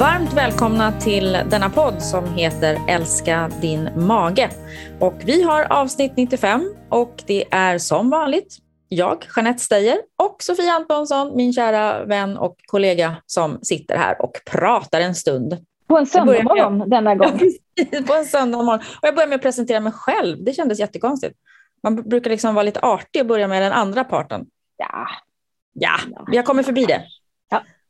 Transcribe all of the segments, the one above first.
Varmt välkomna till denna podd som heter Älska din mage. Och vi har avsnitt 95 och det är som vanligt jag, Jeanette Steyer och Sofia Antonsson, min kära vän och kollega som sitter här och pratar en stund. På en söndagmorgon med... denna gång. på en söndagmorgon. Och jag börjar med att presentera mig själv. Det kändes jättekonstigt. Man brukar liksom vara lite artig och börja med den andra parten. Ja. Ja, vi har kommit förbi det.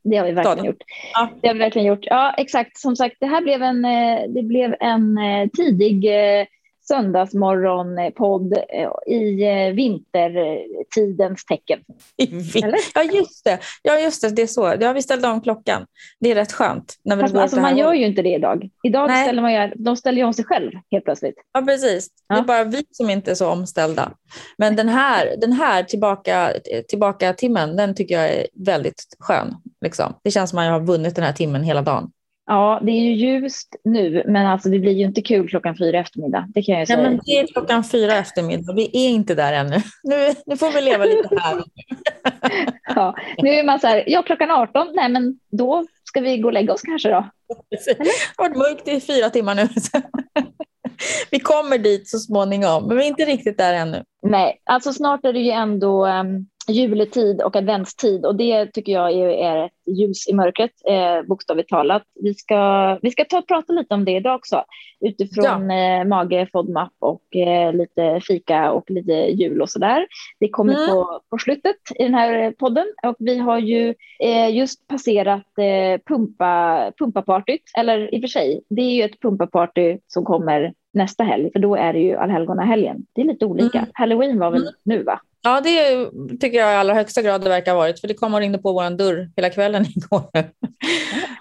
Det har vi verkligen Staden. gjort. Ja. Det har vi verkligen gjort. Ja, exakt. Som sagt, det här blev en, eh, det blev en eh, tidig eh, söndagsmorgonpodd eh, i eh, vintertidens tecken. Ja, just det. Ja, just det. Det är så. Ja, vi ställde om klockan. Det är rätt skönt. När vi alltså, man gör ju inte det idag. Idag Nej. ställer man de ställer ju om sig själv helt plötsligt. Ja, precis. Ja. Det är bara vi som inte är så omställda. Men den här, den här tillbaka, tillbaka timmen, den tycker jag är väldigt skön. Liksom. Det känns som att jag har vunnit den här timmen hela dagen. Ja, det är ju ljust nu, men alltså det blir ju inte kul klockan fyra eftermiddag. Det kan jag säga. Ja, men det är klockan fyra eftermiddag. Vi är inte där ännu. Nu, nu får vi leva lite här. ja, nu är man så här, ja klockan 18, nej men då ska vi gå och lägga oss kanske då. Det har varit mörkt i fyra timmar nu. vi kommer dit så småningom, men vi är inte riktigt där ännu. Nej, alltså snart är det ju ändå um, juletid och adventstid och det tycker jag är, ett ljus i mörkret, eh, bokstavligt talat. Vi ska, vi ska ta prata lite om det idag också utifrån ja. eh, mage, FODMAP och eh, lite fika och lite jul och sådär. Det kommer mm. på, på slutet i den här podden och vi har ju eh, just passerat eh, pumpa, pumpapartyt, eller i och för sig, det är ju ett pumpaparty som kommer nästa helg, för då är det ju allhelgonahelgen. Det är lite olika. Mm. Halloween var väl mm. nu va? Ja, det tycker jag i allra högsta grad det verkar ha varit, för det kom och ringde på vår dörr hela kvällen igår.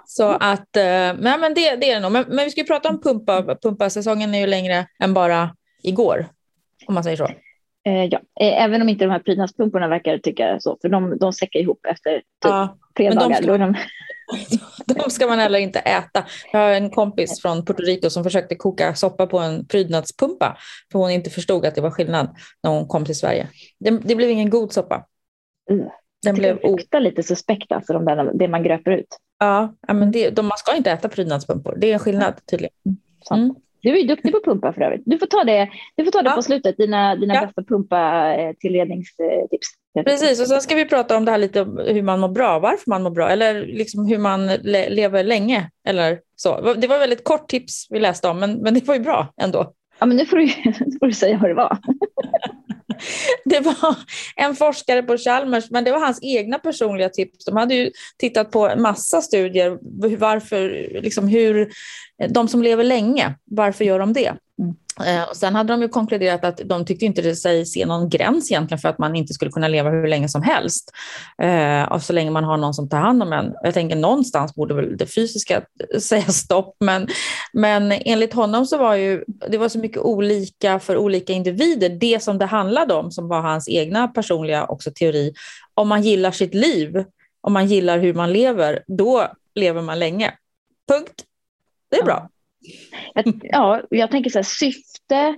Så att, eh, nej, men det, det är det nog. Men, men vi ska ju prata om pumpa. Pumpasäsongen är ju längre än bara igår, om man säger så. Eh, ja, eh, även om inte de här prydnadspumporna verkar tycka så, för de, de säckar ihop efter typ ja, tre dagar. De de... de ska man heller inte äta. Jag har en kompis från Puerto Rico som försökte koka soppa på en prydnadspumpa, för hon inte förstod att det var skillnad när hon kom till Sverige. Det, det blev ingen god soppa. Mm. Den blev luktar lite suspekt, alltså de där, det man gröper ut. Ja, men det, de, man ska inte äta prydnadspumpor. Det är en skillnad tydligen. Mm. Du är ju duktig på pumpa för övrigt. Du får ta det, du får ta det ja. på slutet, dina, dina ja. bästa pumpa-tillredningstips. Precis, och sen ska vi prata om det här lite hur man mår bra, varför man mår bra eller liksom hur man le lever länge. Eller så. Det var väldigt kort tips vi läste om, men, men det var ju bra ändå. Ja, men nu får du, nu får du säga vad det var det var en forskare på Chalmers, men det var hans egna personliga tips. De hade ju tittat på en massa studier, varför, liksom hur, de som lever länge, varför gör de det? Eh, och sen hade de ju konkluderat att de tyckte inte sig se någon gräns egentligen för att man inte skulle kunna leva hur länge som helst. Eh, så länge man har någon som tar hand om en. Jag tänker någonstans borde väl det fysiska säga stopp, men, men enligt honom så var ju det var så mycket olika för olika individer. Det som det handlade om, som var hans egna personliga också teori, om man gillar sitt liv, om man gillar hur man lever, då lever man länge. Punkt. Det är bra. Ja, jag tänker så här, syfte,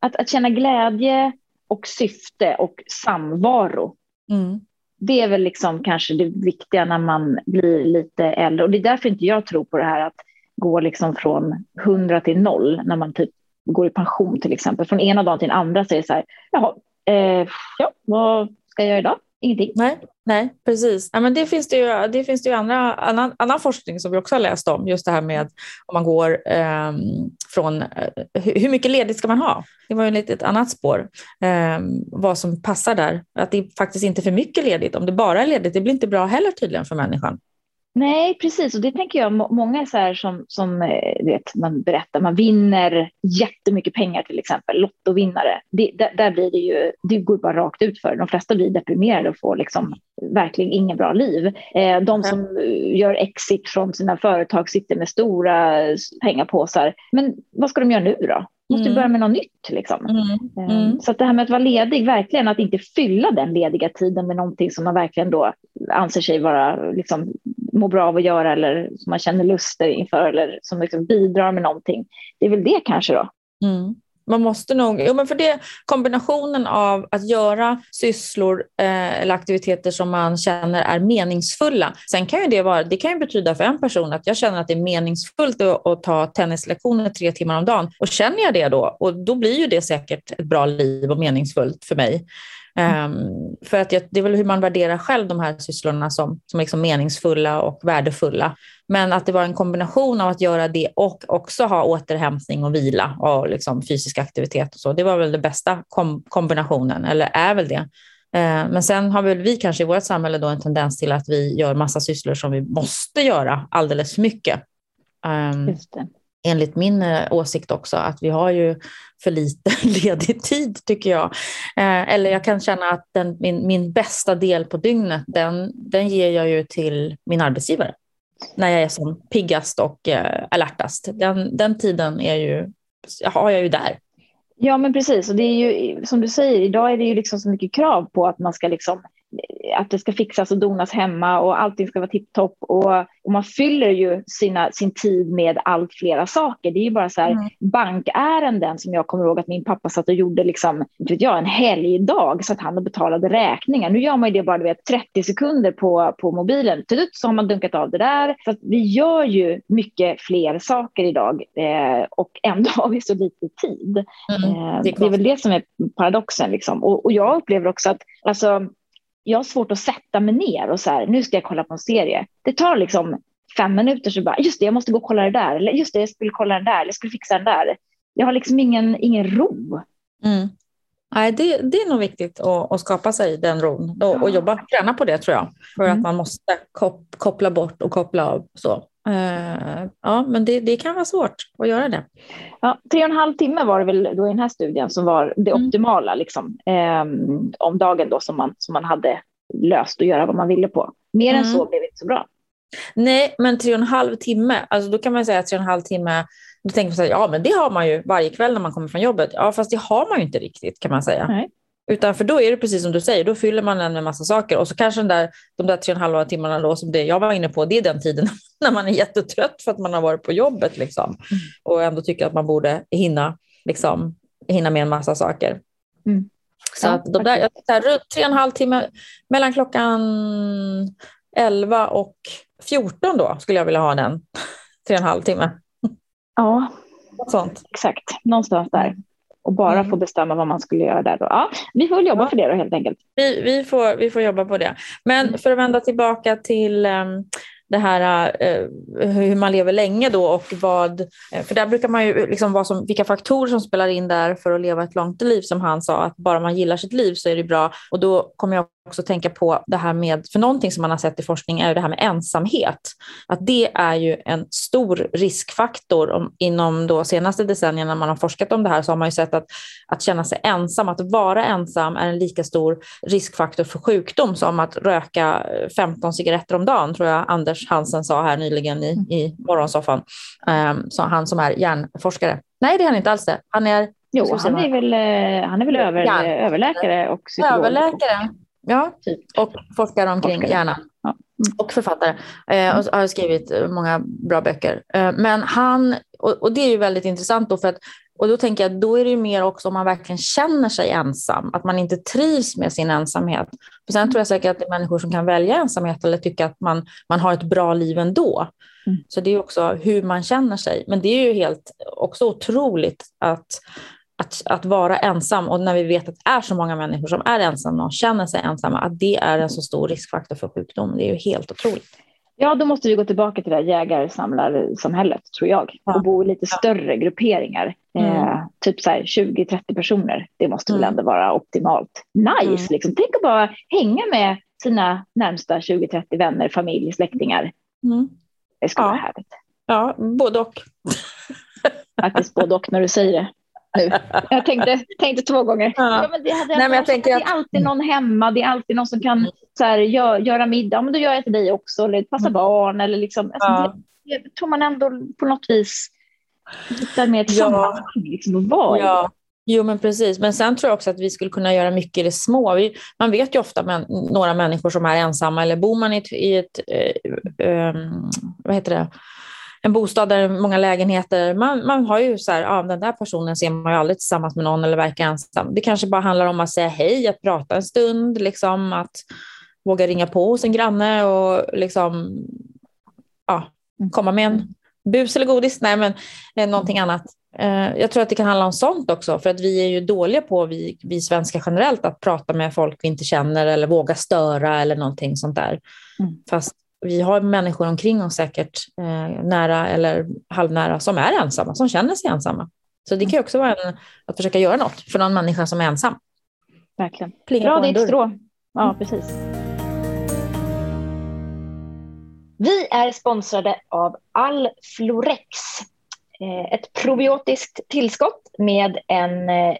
att, att känna glädje och syfte och samvaro. Mm. Det är väl liksom kanske det viktiga när man blir lite äldre. Och det är därför inte jag tror på det här att gå liksom från 100 till noll när man typ går i pension till exempel. Från ena dagen till den andra säger så här, jaha, eh, ja, vad ska jag göra idag? Ingenting. Nej, nej precis. Ja, men det finns det ju, det finns det ju andra, annan, annan forskning som vi också har läst om, just det här med om man går ehm, eh, från hur, hur mycket ledigt ska man ha? Det var ju lite ett annat spår, eh, vad som passar där. Att det faktiskt inte är för mycket ledigt. Om det bara är ledigt, det blir inte bra heller tydligen för människan. Nej, precis. Och det tänker jag, många så här som, som eh, vet, man berättar, man vinner jättemycket pengar till exempel, lottovinnare. Det, där, där, blir det ju, det går bara rakt ut för. De flesta blir deprimerade och får liksom verkligen ingen bra liv. Eh, de som gör exit från sina företag sitter med stora pengapåsar. Men vad ska de göra nu då? Måste mm. börja med något nytt. Liksom. Mm. Ehm, mm. Så det här med att vara ledig, verkligen att inte fylla den lediga tiden med någonting som man verkligen då anser sig vara, liksom, må bra av att göra eller som man känner luster inför eller som liksom bidrar med någonting. Det är väl det kanske då. Mm. Man måste nog, jo men för det kombinationen av att göra sysslor eh, eller aktiviteter som man känner är meningsfulla. Sen kan ju det vara, det kan ju betyda för en person att jag känner att det är meningsfullt att, att ta tennislektioner tre timmar om dagen. Och känner jag det då, och då blir ju det säkert ett bra liv och meningsfullt för mig. Um, för att jag, det är väl hur man värderar själv de här sysslorna som, som liksom meningsfulla och värdefulla. Men att det var en kombination av att göra det och också ha återhämtning och vila och liksom fysisk aktivitet och så. Det var väl den bästa kom kombinationen, eller är väl det. Uh, men sen har väl vi kanske i vårt samhälle då en tendens till att vi gör massa sysslor som vi måste göra alldeles för mycket. Um, Just det enligt min eh, åsikt också, att vi har ju för lite ledig tid tycker jag. Eh, eller jag kan känna att den, min, min bästa del på dygnet, den, den ger jag ju till min arbetsgivare. När jag är som piggast och eh, alertast. Den, den tiden är ju, har jag ju där. Ja, men precis. Och det är ju som du säger, idag är det ju liksom så mycket krav på att man ska liksom att det ska fixas och donas hemma och allting ska vara tipptopp. Och, och man fyller ju sina, sin tid med allt flera saker. Det är ju bara så här mm. bankärenden som jag kommer ihåg att min pappa satt och gjorde liksom, vet jag, en helgdag så att han betalade räkningar. Nu gör man ju det bara du vet, 30 sekunder på, på mobilen. Till så har man dunkat av det där. Så vi gör ju mycket fler saker idag eh, och ändå har vi så lite tid. Mm. Eh, det, är det, är väl det som är paradoxen. Liksom. Och, och jag upplever också att alltså, jag har svårt att sätta mig ner och så här, nu ska jag kolla på en serie. Det tar liksom fem minuter så bara, just det, jag måste gå och kolla det där, eller just det, jag skulle kolla den där, eller jag skulle fixa den där. Jag har liksom ingen, ingen ro. Mm. Nej, det, det är nog viktigt att, att skapa sig den ron och, och jobba, träna på det tror jag. För mm. att man måste koppla bort och koppla av. Så. Uh, ja, men det, det kan vara svårt att göra det. Ja, tre och en halv timme var det väl då i den här studien som var det mm. optimala liksom, um, om dagen då som man, som man hade löst och göra vad man ville på. Mer mm. än så blev det inte så bra. Nej, men tre och en halv timme, alltså då kan man säga att tre och en halv timme, då tänker man så här, ja men det har man ju varje kväll när man kommer från jobbet. Ja, fast det har man ju inte riktigt kan man säga. Nej. Utan för då är det precis som du säger, då fyller man den med massa saker och så kanske den där, de där tre och en halv timmarna då, som det jag var inne på, det är den tiden när man är jättetrött för att man har varit på jobbet liksom, mm. och ändå tycker att man borde hinna, liksom, hinna med en massa saker. Mm. Så ja, att de där, här, runt tre och en halv timme mellan klockan 11 och 14 då skulle jag vilja ha den. tre och en halv timme. Ja, sånt. exakt. Någonstans där och bara mm. få bestämma vad man skulle göra där. Då. Ja, vi får väl jobba för det då helt enkelt. Vi, vi, får, vi får jobba på det. Men mm. för att vända tillbaka till um, det här uh, hur man lever länge då och vad, uh, för där brukar man ju liksom vad som, vilka faktorer som spelar in där för att leva ett långt liv som han sa, att bara man gillar sitt liv så är det bra. Och då kommer jag också tänka på det här med, för någonting som man har sett i forskning är ju det här med ensamhet. Att det är ju en stor riskfaktor om, inom de senaste decennierna när man har forskat om det här så har man ju sett att, att känna sig ensam, att vara ensam är en lika stor riskfaktor för sjukdom som att röka 15 cigaretter om dagen, tror jag Anders Hansen sa här nyligen i, i morgonsoffan. Um, så han som är hjärnforskare. Nej, det är han inte alls det. Han är Jo, han är väl, eh, han är väl över, ja. överläkare och psykolog. Överläkare, Ja, typ. och forskar omkring forskare. hjärnan. Ja. Mm. Och författare. Eh, och har skrivit många bra böcker. Eh, men han, och, och, det är ju väldigt intressant då för att och då tänker jag, då är det ju mer också om man verkligen känner sig ensam, att man inte trivs med sin ensamhet. För sen tror jag säkert att det är människor som kan välja ensamhet eller tycka att man, man har ett bra liv ändå. Mm. Så det är också hur man känner sig. Men det är ju helt också otroligt att att, att vara ensam och när vi vet att det är så många människor som är ensamma och känner sig ensamma, att det är en så stor riskfaktor för sjukdom. Det är ju helt otroligt. Ja, då måste vi gå tillbaka till det här jägarsamlarsamhället, tror jag, ja. och bo i lite större grupperingar. Mm. Eh, typ 20-30 personer. Det måste mm. väl ändå vara optimalt. Nice, mm. liksom. Tänk att bara hänga med sina närmsta 20-30 vänner, familj, släktingar. Mm. Det ska ja. vara härligt. Ja, både och. Faktiskt både och när du säger det nu. Jag tänkte, tänkte två gånger. Ja. Ja, men det, hade Nej, men jag tänker det är alltid någon hemma, det är alltid någon som kan mm. så här, gör, göra middag. Men då gör jag till dig också, eller passa mm. barn. Eller liksom, alltså, ja. det, det tror man ändå på något vis hittar mer ett ja. sammanhang liksom, att vara ja. Jo, men precis. Men sen tror jag också att vi skulle kunna göra mycket i det små. Vi, man vet ju ofta med några människor som är ensamma, eller bor man i ett, i ett eh, eh, vad heter det? En bostad där många lägenheter. Man, man har ju så här, ja, den där personen ser man ju aldrig tillsammans med någon eller verkar ensam. Det kanske bara handlar om att säga hej, att prata en stund, liksom att våga ringa på hos en granne och liksom, ja, komma med en bus eller godis. Nej, men eh, någonting annat. Eh, jag tror att det kan handla om sånt också, för att vi är ju dåliga på, vi, vi svenskar generellt, att prata med folk vi inte känner eller våga störa eller någonting sånt där. Mm. Fast vi har människor omkring oss säkert, eh, nära eller halvnära, som är ensamma, som känner sig ensamma. Så det kan ju också vara en, att försöka göra något för någon människa som är ensam. Verkligen. Plinga Bra ditt strå. Ja, mm. precis. Vi är sponsrade av Alflorex. Eh, ett probiotiskt tillskott med en eh,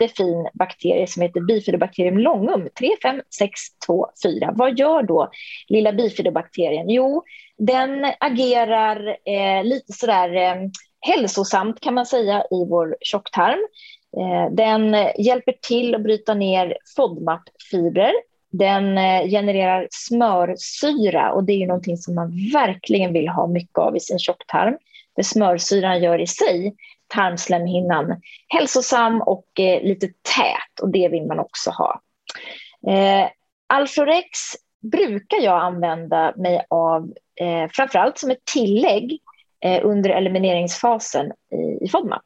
jättefin bakterie som heter bifidobakterium longum 35624. Vad gör då lilla bifidobakterien? Jo, den agerar eh, lite sådär eh, hälsosamt kan man säga i vår tjocktarm. Eh, den hjälper till att bryta ner FODMAP-fibrer den eh, genererar smörsyra och det är ju någonting som man verkligen vill ha mycket av i sin tjocktarm. Det smörsyran gör i sig tarmslemhinnan hälsosam och eh, lite tät och det vill man också ha. Eh, Alflorex brukar jag använda mig av eh, framförallt som ett tillägg eh, under elimineringsfasen i, i FODMAP.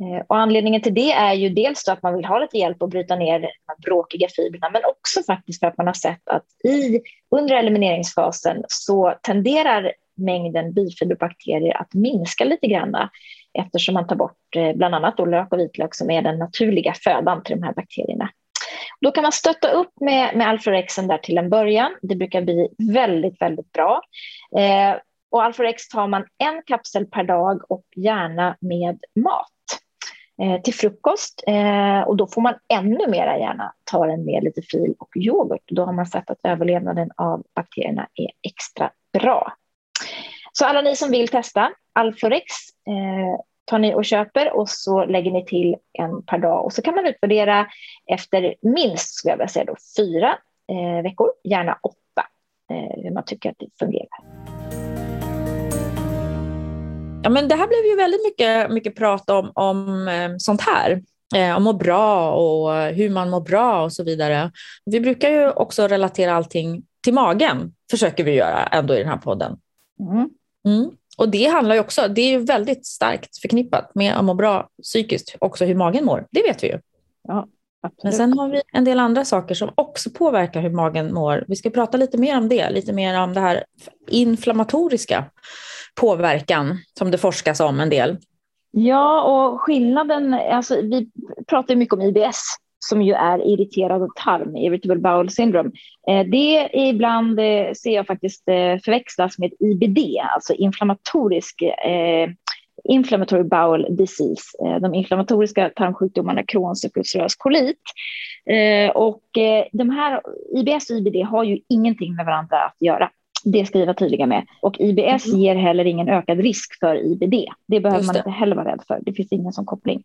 Eh, och anledningen till det är ju dels att man vill ha lite hjälp att bryta ner de bråkiga fibrerna men också faktiskt för att man har sett att i, under elimineringsfasen så tenderar mängden bifiberbakterier att minska lite grann eftersom man tar bort eh, bland annat då lök och vitlök som är den naturliga födan till de här bakterierna. Då kan man stötta upp med, med Alforexen där till en början. Det brukar bli väldigt, väldigt bra. Eh, och Alforex tar man en kapsel per dag och gärna med mat. Eh, till frukost. Eh, och då får man ännu mera gärna ta den med lite fil och yoghurt. Då har man sett att överlevnaden av bakterierna är extra bra. Så alla ni som vill testa Alforex eh, tar ni och köper och så lägger ni till en per dag och så kan man utvärdera efter minst skulle jag vilja säga då, fyra eh, veckor, gärna åtta, eh, hur man tycker att det fungerar. Ja, men det här blev ju väldigt mycket, mycket prat om, om eh, sånt här. Eh, om att må bra och hur man mår bra och så vidare. Vi brukar ju också relatera allting till magen, försöker vi göra ändå i den här podden. Mm. Mm. Och det handlar ju också, det är ju väldigt starkt förknippat med att må bra psykiskt, också hur magen mår. Det vet vi ju. Ja, Men sen har vi en del andra saker som också påverkar hur magen mår. Vi ska prata lite mer om det, lite mer om det här inflammatoriska påverkan som det forskas om en del. Ja, och skillnaden, alltså vi pratar mycket om IBS som ju är irriterad tarm, irritable bowel syndrome. Eh, det ibland eh, ser jag faktiskt eh, förväxlas med IBD, alltså inflammatorisk inflammatory bowel disease, de inflammatoriska tarmsjukdomarna Crohns och ulcerös kolit. Och de här IBS och IBD har ju ingenting med varandra att göra. Det ska vi vara tydliga med. Och IBS mm. ger heller ingen ökad risk för IBD. Det behöver man inte heller vara rädd för. Det finns ingen sån koppling.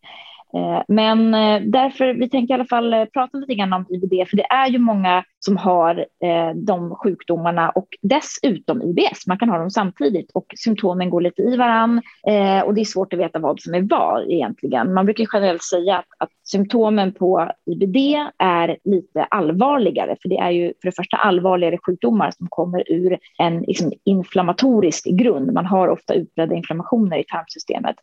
Eh, men eh, därför, vi tänker i alla fall eh, prata lite grann om IBD, för det är ju många som har eh, de sjukdomarna och dessutom IBS. Man kan ha dem samtidigt och symptomen går lite i varann eh, och det är svårt att veta vad som är vad egentligen. Man brukar generellt säga att, att symptomen på IBD är lite allvarligare, för det är ju för det första allvarligare sjukdomar som kommer ur en liksom, inflammatorisk grund. Man har ofta utbredda inflammationer i tarmsystemet.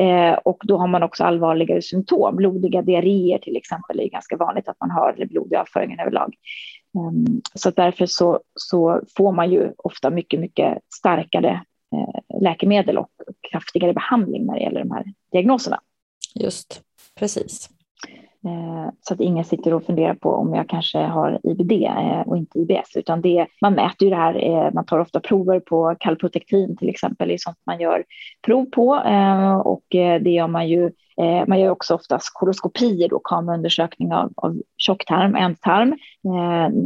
Eh, och då har man också allvarligare symptom. Blodiga diarréer till exempel är ganska vanligt att man har, eller blodig avföring överlag. Um, så därför så, så, får man ju ofta mycket, mycket starkare eh, läkemedel och kraftigare behandling när det gäller de här diagnoserna. Just, precis. Eh, så att ingen sitter och funderar på om jag kanske har IBD eh, och inte IBS, utan det, man mäter ju det här, eh, man tar ofta prover på kalprotektin till exempel, det är sånt man gör prov på och det gör man ju, man gör också oftast koloskopier och kameraundersökning av, av tjocktarm, ändtarm,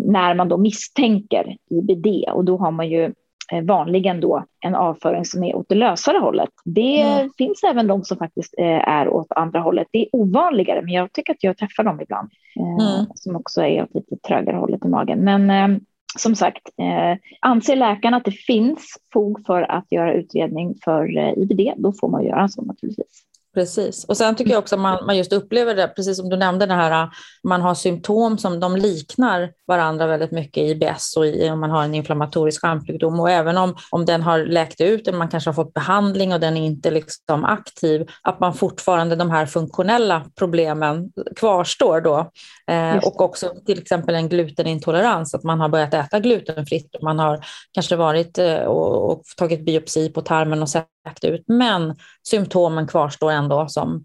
när man då misstänker IBD och då har man ju Eh, vanligen då en avföring som är åt det lösare hållet. Det mm. finns även de som faktiskt eh, är åt andra hållet. Det är ovanligare, men jag tycker att jag träffar dem ibland eh, mm. som också är åt lite trögare hållet i magen. Men som sagt, eh, anser läkaren att det finns fog för att göra utredning för eh, IBD, då får man göra en sån naturligtvis. Precis. Och sen tycker jag också att man, man just upplever det, precis som du nämnde, det här, man har symptom som de liknar varandra väldigt mycket i IBS och i, om man har en inflammatorisk skärmsjukdom. Och även om, om den har läkt ut, eller man kanske har fått behandling och den är inte liksom aktiv, att man fortfarande, de här funktionella problemen kvarstår då. Eh, och också till exempel en glutenintolerans, att man har börjat äta glutenfritt och man har kanske varit eh, och, och tagit biopsi på tarmen och sett ut, men symptomen kvarstår ändå som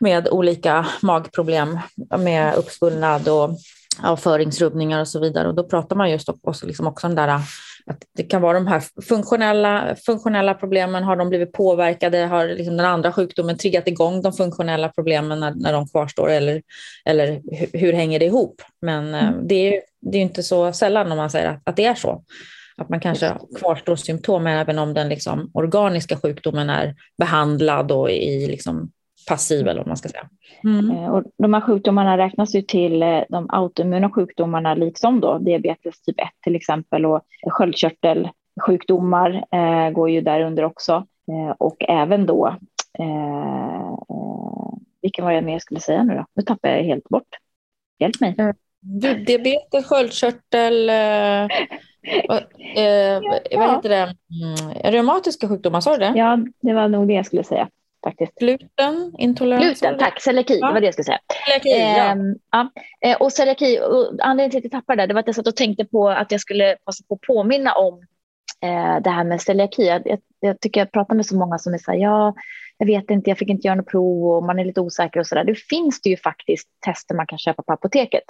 med olika magproblem med uppsvullnad och avföringsrubbningar och så vidare. Och då pratar man just också, liksom också om där, att det kan vara de här funktionella, funktionella problemen. Har de blivit påverkade? Har liksom den andra sjukdomen triggat igång de funktionella problemen när, när de kvarstår? Eller, eller hur, hur hänger det ihop? Men eh, mm. det är det är inte så sällan om man säger att, att det är så. Att man kanske kvarstår symptom även om den liksom organiska sjukdomen är behandlad och i liksom passiv eller vad man ska säga. Mm. Eh, och de här sjukdomarna räknas ju till eh, de autoimmuna sjukdomarna liksom då diabetes typ 1 till exempel och sköldkörtelsjukdomar eh, går ju där under också eh, och även då eh, vilken var det mer jag skulle säga nu då? Nu tappar jag helt bort. Hjälp mig. diabetes, sköldkörtel, eh, eh, ja. vad heter det? Mm, reumatiska sjukdomar, sa du det? Ja, det var nog det jag skulle säga. Faktiskt. Gluten, intolerans? Gluten, tack. Celiaki, ja. det var det jag skulle säga. Celiaki, ja. Ehm, ja. Eh, och celiaki, och anledningen till att jag tappade det, det var att jag satt och tänkte på att jag skulle passa på att påminna om eh, det här med celiaki. Jag, jag, jag, tycker jag pratar med så många som är så här, ja, jag vet inte, jag fick inte göra något prov och man är lite osäker och så där. Det finns det ju faktiskt tester man kan köpa på apoteket.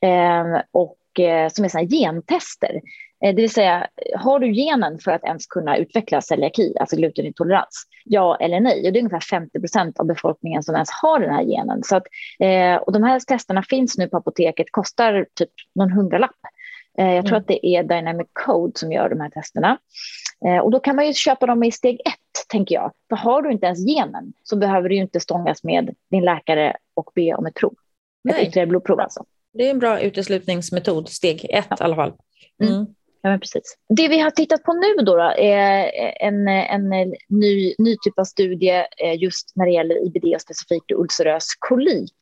Eh, och eh, som är sådana gentester. Eh, det vill säga, har du genen för att ens kunna utveckla celiaki, alltså glutenintolerans? Ja eller nej? Och det är ungefär 50 procent av befolkningen som ens har den här genen. Så att, eh, och de här testerna finns nu på apoteket, kostar typ någon hundralapp. Eh, jag tror mm. att det är Dynamic Code som gör de här testerna. Och då kan man ju köpa dem i steg ett, tänker jag. För har du inte ens genen så behöver du inte stångas med din läkare och be om ett prov. Ett ytterligare blodprov alltså. Det är en bra uteslutningsmetod, steg ett ja. i alla fall. Mm. Mm. Ja, men precis. Det vi har tittat på nu då, då är eh, en, en eh, ny, ny typ av studie eh, just när det gäller IBD och specifikt ulcerös kolit.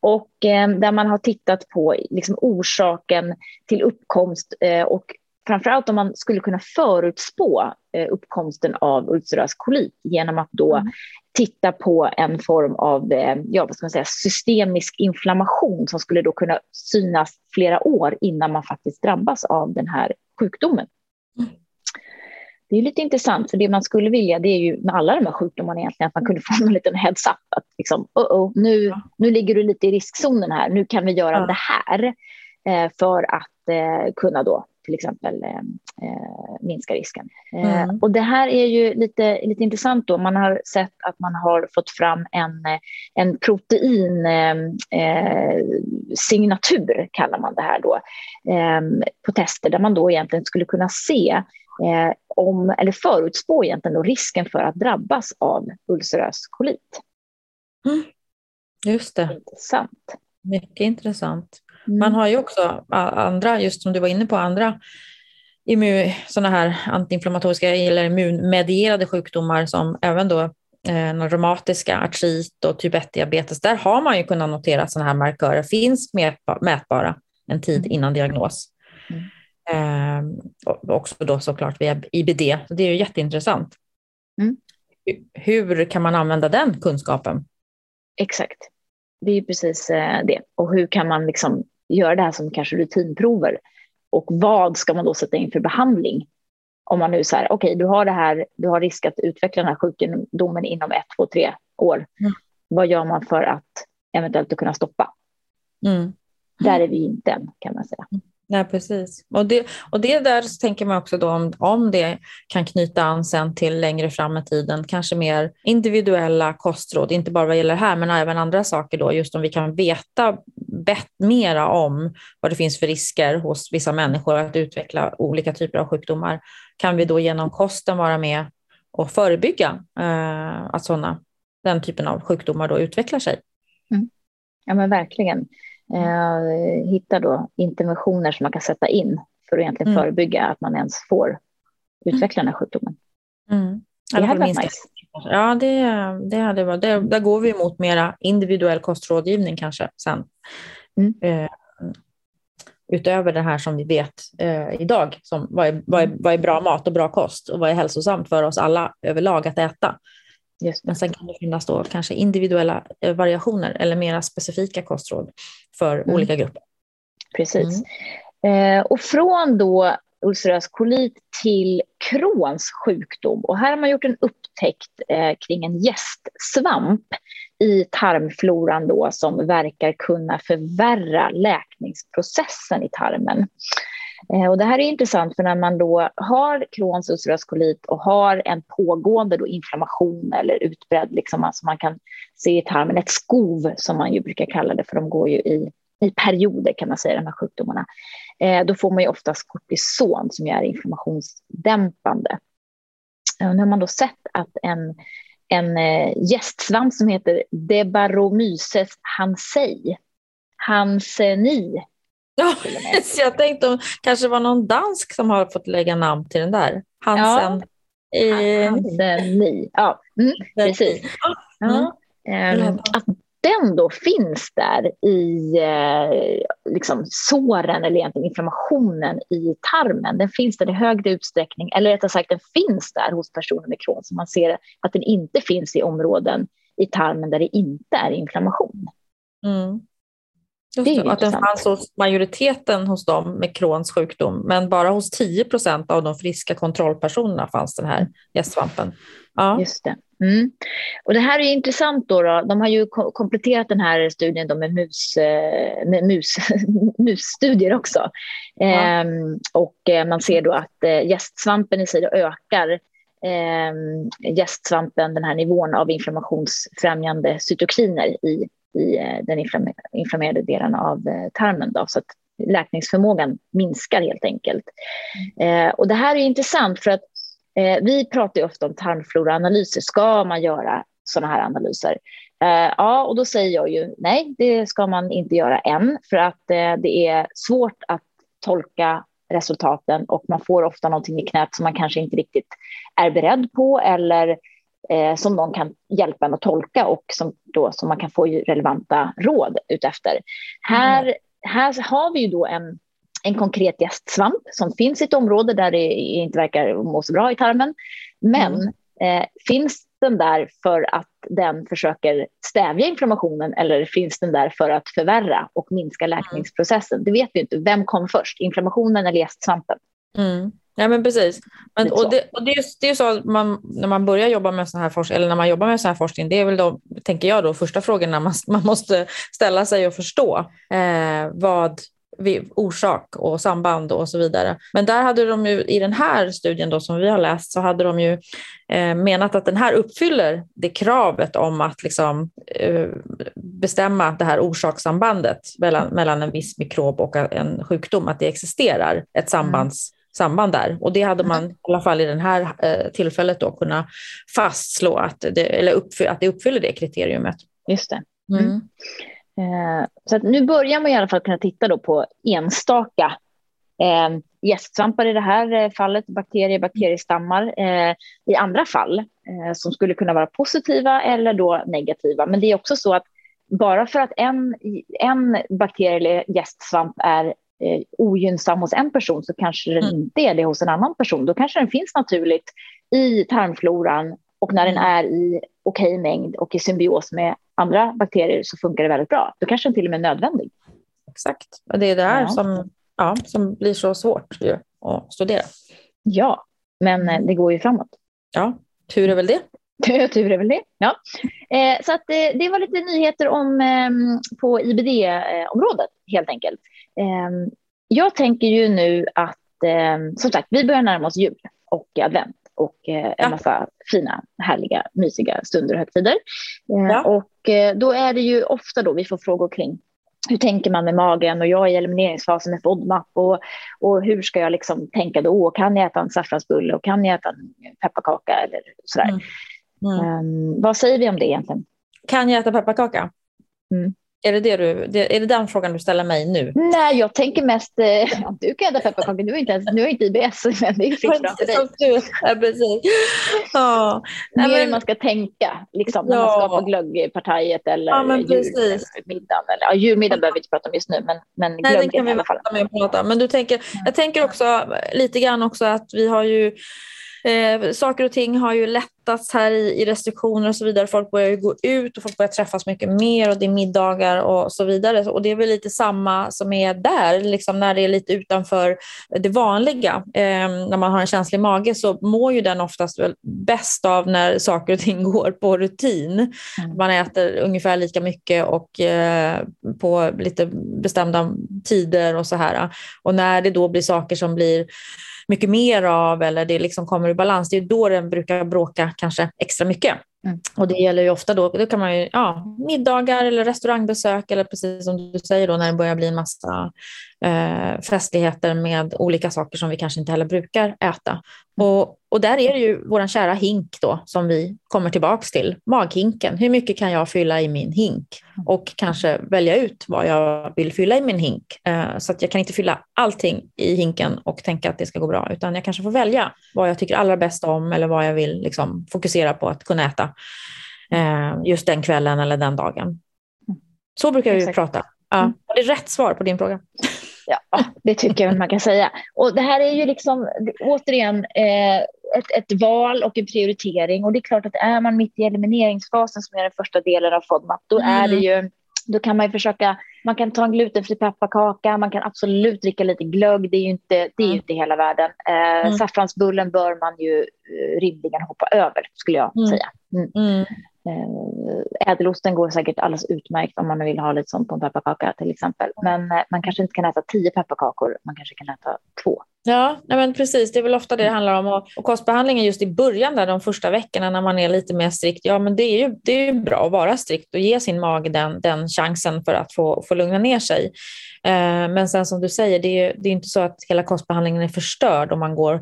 Och eh, där man har tittat på liksom, orsaken till uppkomst eh, och framförallt om man skulle kunna förutspå uppkomsten av ulcerös kolit genom att då mm. titta på en form av ja, vad ska man säga, systemisk inflammation som skulle då kunna synas flera år innan man faktiskt drabbas av den här sjukdomen. Mm. Det är lite intressant, för det man skulle vilja det är ju med alla de här sjukdomarna egentligen att man kunde få en liten heads up. Att liksom, oh -oh, nu, nu ligger du lite i riskzonen här, nu kan vi göra ja. det här eh, för att eh, kunna då till exempel eh, eh minska risken. Eh, mm. och det här är ju lite, lite intressant då. Man har sett att man har fått fram en, en proteinsignatur, eh, kallar man det här då, på tester där man då egentligen skulle kunna se om, eller förutspå egentligen då risken för att drabbas av ulcerös kolit. Mm. Just det. Intressant. Mycket intressant. Mm. Man har ju också andra, just som du var inne på, andra immun, såna här antiinflammatoriska eller immunmedierade sjukdomar som även då eh, reumatiska, artrit och typ 1-diabetes. Där har man ju kunnat notera sådana här markörer, finns mätbara en tid mm. innan diagnos. Mm. Eh, och också då såklart via IBD. Så det är ju jätteintressant. Mm. Hur kan man använda den kunskapen? Exakt. Det är precis eh, det. Och hur kan man liksom göra det här som kanske rutinprover. Och vad ska man då sätta in för behandling? Om man nu säger, okej, okay, du har det här, du har risk att utveckla den här sjukdomen inom ett, två, tre år. Mm. Vad gör man för att eventuellt kunna stoppa? Mm. Där är vi inte än, kan man säga. Mm. Nej, precis. Och det, och det där så tänker man också då om, om det kan knyta an sen till längre fram i tiden, kanske mer individuella kostråd, inte bara vad gäller det här, men även andra saker då, just om vi kan veta bett mera om vad det finns för risker hos vissa människor att utveckla olika typer av sjukdomar, kan vi då genom kosten vara med och förebygga eh, att sådana, den typen av sjukdomar då utvecklar sig. Mm. Ja men verkligen eh, hitta då interventioner som man kan sätta in för att egentligen mm. förebygga att man ens får utveckla den här sjukdomen. Mm. Det hade varit nice. Ja, det, det hade varit. Där, där går vi mot mera individuell kostrådgivning kanske sen. Mm. Eh, utöver det här som vi vet eh, idag, som vad är, vad, är, vad är bra mat och bra kost och vad är hälsosamt för oss alla överlag att äta. Men sen kan det finnas då kanske individuella eh, variationer eller mera specifika kostråd för mm. olika grupper. Precis. Mm. Eh, och från då ulcerös kolit till Crohns sjukdom. Och här har man gjort en upptäckt eh, kring en gästsvamp i tarmfloran då, som verkar kunna förvärra läkningsprocessen i tarmen. Eh, och det här är intressant för när man då har Crohns ulcerös kolit och har en pågående då inflammation eller utbredd, liksom, alltså man kan se i tarmen, ett skov som man ju brukar kalla det, för de går ju i, i perioder kan man säga, de här sjukdomarna. Eh, då får man ju oftast kortison som är inflammationsdämpande. Och nu har man då sett att en, en eh, gästsvamp som heter Debaromyces hansei, hanseni, Ja, jag tänkte om kanske var någon dansk som har fått lägga namn till den där. Hansen. Ja, eh, Hanseni. Ja, mm, precis. Ja. Mm. Att den då finns där i eh, liksom såren eller egentligen inflammationen i tarmen. Den finns där i högre utsträckning, eller rättare sagt den finns där hos personer med Crohn. Så man ser att den inte finns i områden i tarmen där det inte är inflammation. Mm. Det att den fanns hos majoriteten hos dem med Crohns sjukdom, men bara hos 10 procent av de friska kontrollpersonerna fanns den här gästsvampen. Ja. Just det. Mm. Och det här är intressant. Då, då. De har ju kompletterat den här studien då med, mus, eh, med mus, musstudier också. Ja. Ehm, och eh, man ser då att eh, gästsvampen i sig ökar eh, gästsvampen, den här nivån av inflammationsfrämjande cytokiner i, i eh, den inflammerade delen av eh, tarmen. Då, så att läkningsförmågan minskar helt enkelt. Eh, och det här är intressant för att Eh, vi pratar ju ofta om tarmfloraanalyser. Ska man göra sådana här analyser? Eh, ja, och då säger jag ju nej, det ska man inte göra än, för att eh, det är svårt att tolka resultaten och man får ofta någonting i knät som man kanske inte riktigt är beredd på eller eh, som någon kan hjälpa en att tolka och som, då, som man kan få relevanta råd utefter. Mm. Här, här har vi ju då en en konkret gästsvamp som finns i ett område där det inte verkar må så bra i tarmen. Men mm. eh, finns den där för att den försöker stävja inflammationen eller finns den där för att förvärra och minska läkningsprocessen? Det vet vi inte. Vem kom först, inflammationen eller gästsvampen? Mm. Ja, men precis. Men, och det, och det, är, det är så man, när man börjar jobba med sån här forskning, eller när man jobbar med sån här forskning, det är väl då, tänker jag då, första frågorna man, man måste ställa sig och förstå. Eh, vad, orsak och samband och så vidare. Men där hade de ju i den här studien då som vi har läst så hade de ju eh, menat att den här uppfyller det kravet om att liksom, eh, bestämma det här orsakssambandet mellan, mellan en viss mikrob och en sjukdom, att det existerar ett sambands. Samband där. Och det hade man i alla fall i det här eh, tillfället då kunnat fastslå att det, eller uppfyll, att det uppfyller det kriteriumet. Just det. Mm. Mm. Eh, så att nu börjar man i alla fall kunna titta då på enstaka eh, gästsvampar i det här eh, fallet, bakterier, bakteriestammar. Eh, I andra fall eh, som skulle kunna vara positiva eller då negativa. Men det är också så att bara för att en, en bakterie eller gästsvamp är eh, ogynnsam hos en person så kanske den mm. inte är det hos en annan person. Då kanske den finns naturligt i tarmfloran och när den mm. är i okej mängd och i symbios med andra bakterier så funkar det väldigt bra. Då kanske den till och med är nödvändig. Exakt, och det är det här ja. som, ja, som blir så svårt ju, att studera. Ja, men eh, det går ju framåt. Ja, tur är väl det. Tur är väl det. Ja. Eh, så att, eh, det var lite nyheter om, eh, på IBD-området helt enkelt. Eh, jag tänker ju nu att, eh, som sagt, vi börjar närma oss jul och advent och eh, en ja. massa fina, härliga, mysiga stunder och högtider. Eh, ja. Och eh, då är det ju ofta då vi får frågor kring hur tänker man med magen och jag är i elimineringsfasen med FODMAP och, och hur ska jag liksom tänka då? Kan jag äta en saffransbulle och kan jag äta en pepparkaka eller sådär? Mm. Mm. Um, vad säger vi om det egentligen? Kan jag äta pepparkaka? Mm. Är det, det du, det, är det den frågan du ställer mig nu? Nej, jag tänker mest, eh, du kan äta pepparkakor, du är inte, ens, du är inte IBS, men det är fritt fram för dig. Ja, precis. Ja. Mer men, man ska tänka, liksom, när ja. man skapar glöggpartiet eller ja, julmiddagen. Eller, ja, julmiddagen behöver vi inte prata om just nu, men, men Nej, glöggen kan vi i alla fall. Med prata. Men du tänker, jag tänker också lite grann också att vi har ju Eh, saker och ting har ju lättats här i, i, restriktioner och så vidare. Folk börjar ju gå ut och folk börjar träffas mycket mer och det är middagar och så vidare. Och det är väl lite samma som är där, liksom när det är lite utanför det vanliga. Eh, när man har en känslig mage så mår ju den oftast väl bäst av när saker och ting går på rutin. Mm. Man äter ungefär lika mycket och eh, på lite bestämda tider och så här. Och när det då blir saker som blir mycket mer av eller det liksom kommer i balans, det är då den brukar bråka kanske extra mycket. Mm. Och det gäller ju ofta då, då kan man ju, ja, middagar eller restaurangbesök eller precis som du säger då när det börjar bli en massa eh, festligheter med olika saker som vi kanske inte heller brukar äta. Mm. Och, och där är det ju vår kära hink då som vi kommer tillbaks till, maghinken. Hur mycket kan jag fylla i min hink? Mm. Och kanske välja ut vad jag vill fylla i min hink. Eh, så att jag kan inte fylla allting i hinken och tänka att det ska gå bra, utan jag kanske får välja vad jag tycker allra bäst om eller vad jag vill liksom, fokusera på att kunna äta eh, just den kvällen eller den dagen. Mm. Så brukar vi prata. Ja, mm. det är rätt svar på din fråga. Ja, det tycker jag man kan säga. Och det här är ju liksom återigen eh, ett, ett, val och en prioritering. Och det är klart att är man mitt i elimineringsfasen som är den första delen av FODMAP, då är mm. det ju då kan man ju försöka, man kan ta en glutenfri pepparkaka, man kan absolut dricka lite glögg, det är ju inte, det är mm. inte hela världen. Eh, mm. Saffransbullen bör man ju eh, rimligen hoppa över, skulle jag mm. säga. Mm. mm. Eh, ädelosten går säkert alldeles utmärkt om man vill ha lite sånt på en pepparkaka till exempel. Men eh, man kanske inte kan äta tio pepparkakor, man kanske kan äta två. Ja, nej men precis. Det är väl ofta det det handlar om. Och, och kostbehandlingen just i början, där, de första veckorna när man är lite mer strikt, ja men det är ju, det är ju bra att vara strikt och ge sin mage den, den chansen för att få, få lugna ner sig. Eh, men sen som du säger, det är, det är inte så att hela kostbehandlingen är förstörd om man går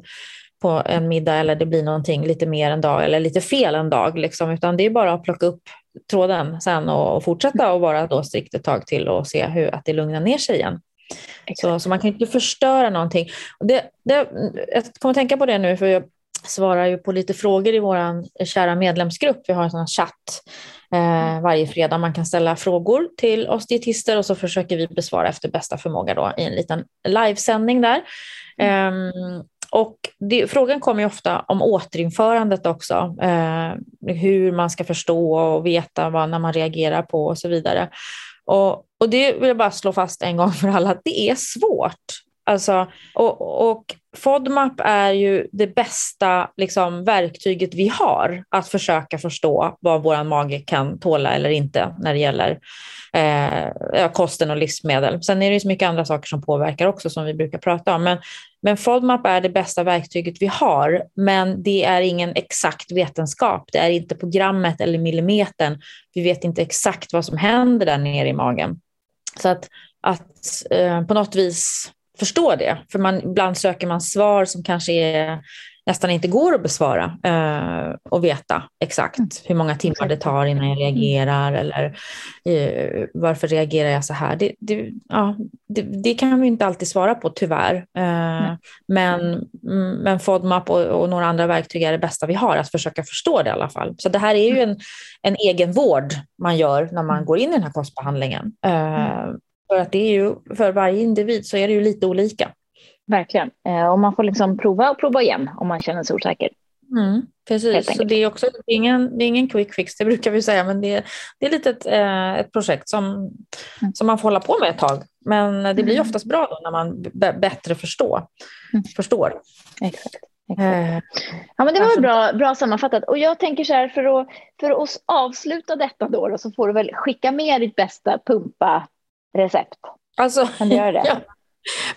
på en middag eller det blir någonting lite mer en dag eller lite fel en dag. Liksom, utan det är bara att plocka upp tråden sen och, och fortsätta och vara då strikt ett tag till och se hur att det lugnar ner sig igen. Så, så, man kan inte förstöra någonting. Det, det, jag kommer att tänka på det nu för jag svarar ju på lite frågor i vår kära medlemsgrupp. Vi har en sån chatt eh, varje fredag. Man kan ställa frågor till oss dietister och så försöker vi besvara efter bästa förmåga då, i en liten livesändning där. Mm. Um, och det, frågan kommer ju ofta om återinförandet också. Eh, hur man ska förstå och veta vad när man reagerar på och så vidare. Och, och det vill jag bara slå fast en gång för alla, att det är svårt. Alltså, och, och FODMAP är ju det bästa liksom, verktyget vi har att försöka förstå vad vår mage kan tåla eller inte när det gäller eh, kosten och livsmedel. Sen är det ju så mycket andra saker som påverkar också som vi brukar prata om. Men, men FODMAP är det bästa verktyget vi har, men det är ingen exakt vetenskap. Det är inte programmet eller millimetern. Vi vet inte exakt vad som händer där nere i magen. Så att, att eh, på något vis förstå det. För man, ibland söker man svar som kanske är, nästan inte går att besvara eh, och veta exakt mm. hur många timmar det tar innan jag reagerar eller eh, varför reagerar jag så här. Det, det ja, det, det, kan vi inte alltid svara på tyvärr. Eh, mm. Men, men FODMAP och, och, några andra verktyg är det bästa vi har att försöka förstå det i alla fall. Så det här är ju en, en egen vård man gör när man mm. går in i den här kostbehandlingen. För att det är ju, för varje individ så är det ju lite olika. Verkligen. Eh, och man får liksom prova och prova igen om man känner sig osäker. Mm, precis, så det är också det är ingen, det är ingen quick fix, det brukar vi säga, men det, det är lite ett, eh, ett projekt som, mm. som man får hålla på med ett tag. Men det blir mm. oftast bra då när man bättre förstår. Mm. förstår. Exakt. Eh, ja, men det var bra, bra sammanfattat. Och jag tänker så här, för att, för att avsluta detta då, då så får du väl skicka med ditt bästa pumpa recept. Alltså, kan du göra det? Ja.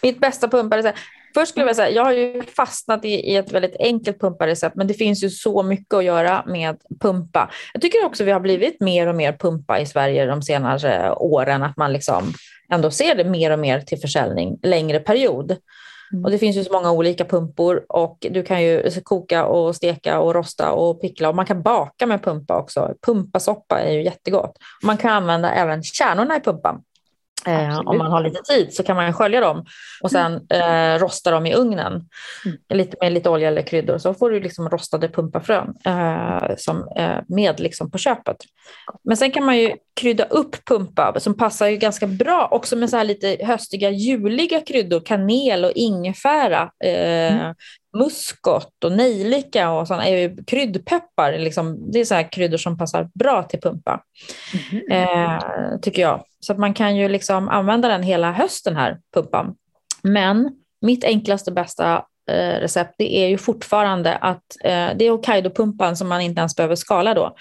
Mitt bästa pumparecept. Först skulle jag säga, jag har ju fastnat i, i, ett väldigt enkelt pumparecept, men det finns ju så mycket att göra med pumpa. Jag tycker också vi har blivit mer och mer pumpa i Sverige de senaste åren, att man liksom ändå ser det mer och mer till försäljning längre period. Mm. Och det finns ju så många olika pumpor och du kan ju koka och steka och rosta och pickla och man kan baka med pumpa också. Pumpasoppa är ju jättegott. Man kan använda även kärnorna i pumpan. Eh, om man har lite tid så kan man skölja dem och sen eh, rosta dem i ugnen mm. lite, med lite olja eller kryddor. Så får du liksom rostade pumpafrön eh, som, eh, med liksom på köpet. Men sen kan man ju krydda upp pumpa som passar ju ganska bra också med så här lite höstiga juliga kryddor. Kanel och ingefära. Eh, mm muskot och nejlika och såna, är kryddpeppar. Liksom, det är så här kryddor som passar bra till pumpa, mm. eh, tycker jag. Så att man kan ju liksom använda den hela hösten här, pumpan. Men mitt enklaste bästa recept det är ju fortfarande att eh, det är Hokkaido-pumpan som man inte ens behöver skala då.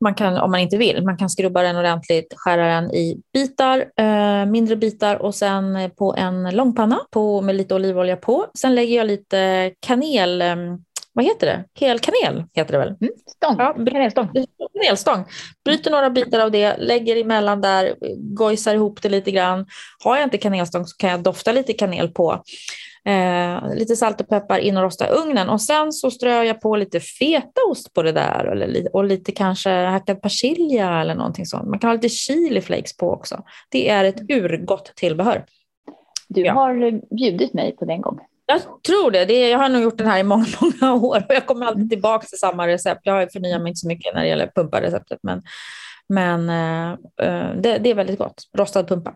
Man kan, om man inte vill, man kan skrubba den ordentligt, skära den i bitar, eh, mindre bitar och sen på en långpanna på, med lite olivolja på. Sen lägger jag lite kanel, eh, vad heter det? Helkanel heter det väl? Mm, stång. Ja, kanelstång. Kanelstång. Bryter några bitar av det, lägger emellan där, gojsar ihop det lite grann. Har jag inte kanelstång så kan jag dofta lite kanel på. Eh, lite salt och peppar in och rosta i ugnen och sen så strör jag på lite fetaost på det där eller, och lite kanske hackad persilja eller någonting sånt. Man kan ha lite chili flakes på också. Det är ett urgott tillbehör. Du ja. har bjudit mig på den gången. Jag tror det. det är, jag har nog gjort den här i många, många år och jag kommer alltid tillbaka till samma recept. Jag har förnyat mig inte så mycket när det gäller pumpareceptet, men, men uh, det, det, är väldigt gott. Rostad pumpa.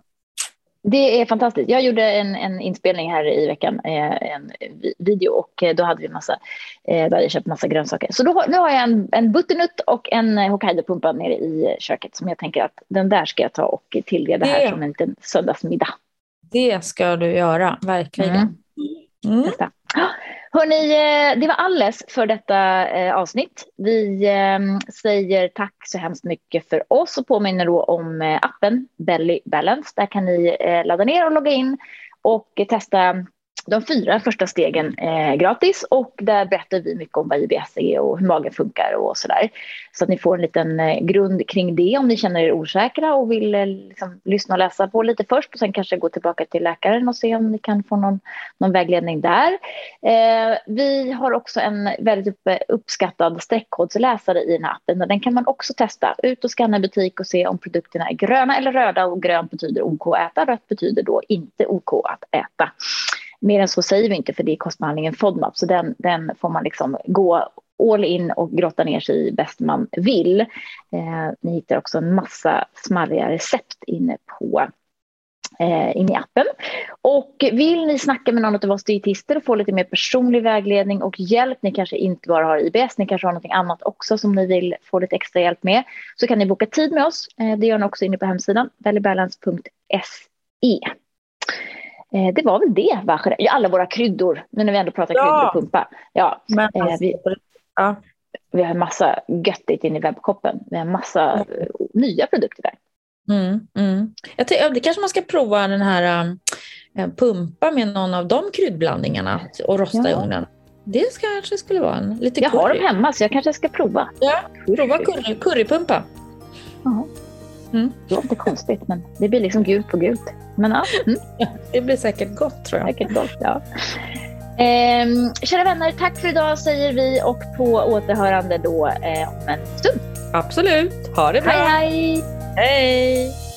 Det är fantastiskt. Jag gjorde en, en inspelning här i veckan, eh, en video och eh, då hade vi massa, eh, då hade jag köpt massa grönsaker. Så då, nu har jag en, en butternutt och en Hokkaido-pumpa nere i köket som jag tänker att den där ska jag ta och tillreda här som en liten söndagsmiddag. Det ska du göra, verkligen. Mm. Mm. Hörni, eh, det var alles för detta eh, avsnitt. Vi ehm, säger tack så hemskt mycket för oss och påminner då om eh, appen Belly Balance. Där kan ni ladda ner och logga in och testa de fyra första stegen eh, gratis och där berättar vi mycket om vad IBS är och hur magen funkar och sådär. Så att ni får en liten eh, grund kring det om ni känner er osäkra och vill eh, liksom, lyssna och läsa på lite först och sen kanske gå tillbaka till läkaren och se om ni kan få någon, någon vägledning där. Eh, vi har också en väldigt uppskattad streckkodsläsare i den här appen och den kan man också testa. Ut och scanna butik och se om produkterna är gröna eller röda och grönt betyder OK att äta, rött betyder då inte OK att äta. Mer än så säger vi inte för det är kostbehandlingen FODMAP så den, den får man liksom gå all in och grotta ner sig i bäst man vill. Eh, ni hittar också en massa smarriga recept inne på eh, in i appen. Och vill ni snacka med någon av oss dietister och få lite mer personlig vägledning och hjälp, ni kanske inte bara har IBS, ni kanske har något annat också som ni vill få lite extra hjälp med, så kan ni boka tid med oss. Eh, det gör ni också inne på hemsidan, bellybalance.se. Eh, det var väl det, va? Alla våra kryddor, nu när vi ändå pratar ja. kryddor och pumpa. Ja, Men, eh, vi, ja. vi har en massa göttigt inne i webbkoppen. Vi har massa mm. nya produkter där. Mm, mm. Jag det kanske man ska prova den här um, pumpa med någon av de kryddblandningarna och rosta ja. i ugnen. Det kanske skulle vara en lite Jag curry. har dem hemma så jag kanske ska prova. Ja, prova curry, currypumpa. Ja. Mm. Det låter konstigt, men det blir liksom gult på gult. Men ja. Mm. Det blir säkert gott tror jag. Säkert gott, ja. Eh, kära vänner, tack för idag säger vi och på återhörande då eh, om en stund. Absolut. Ha det bra. Hej, hej. Hej.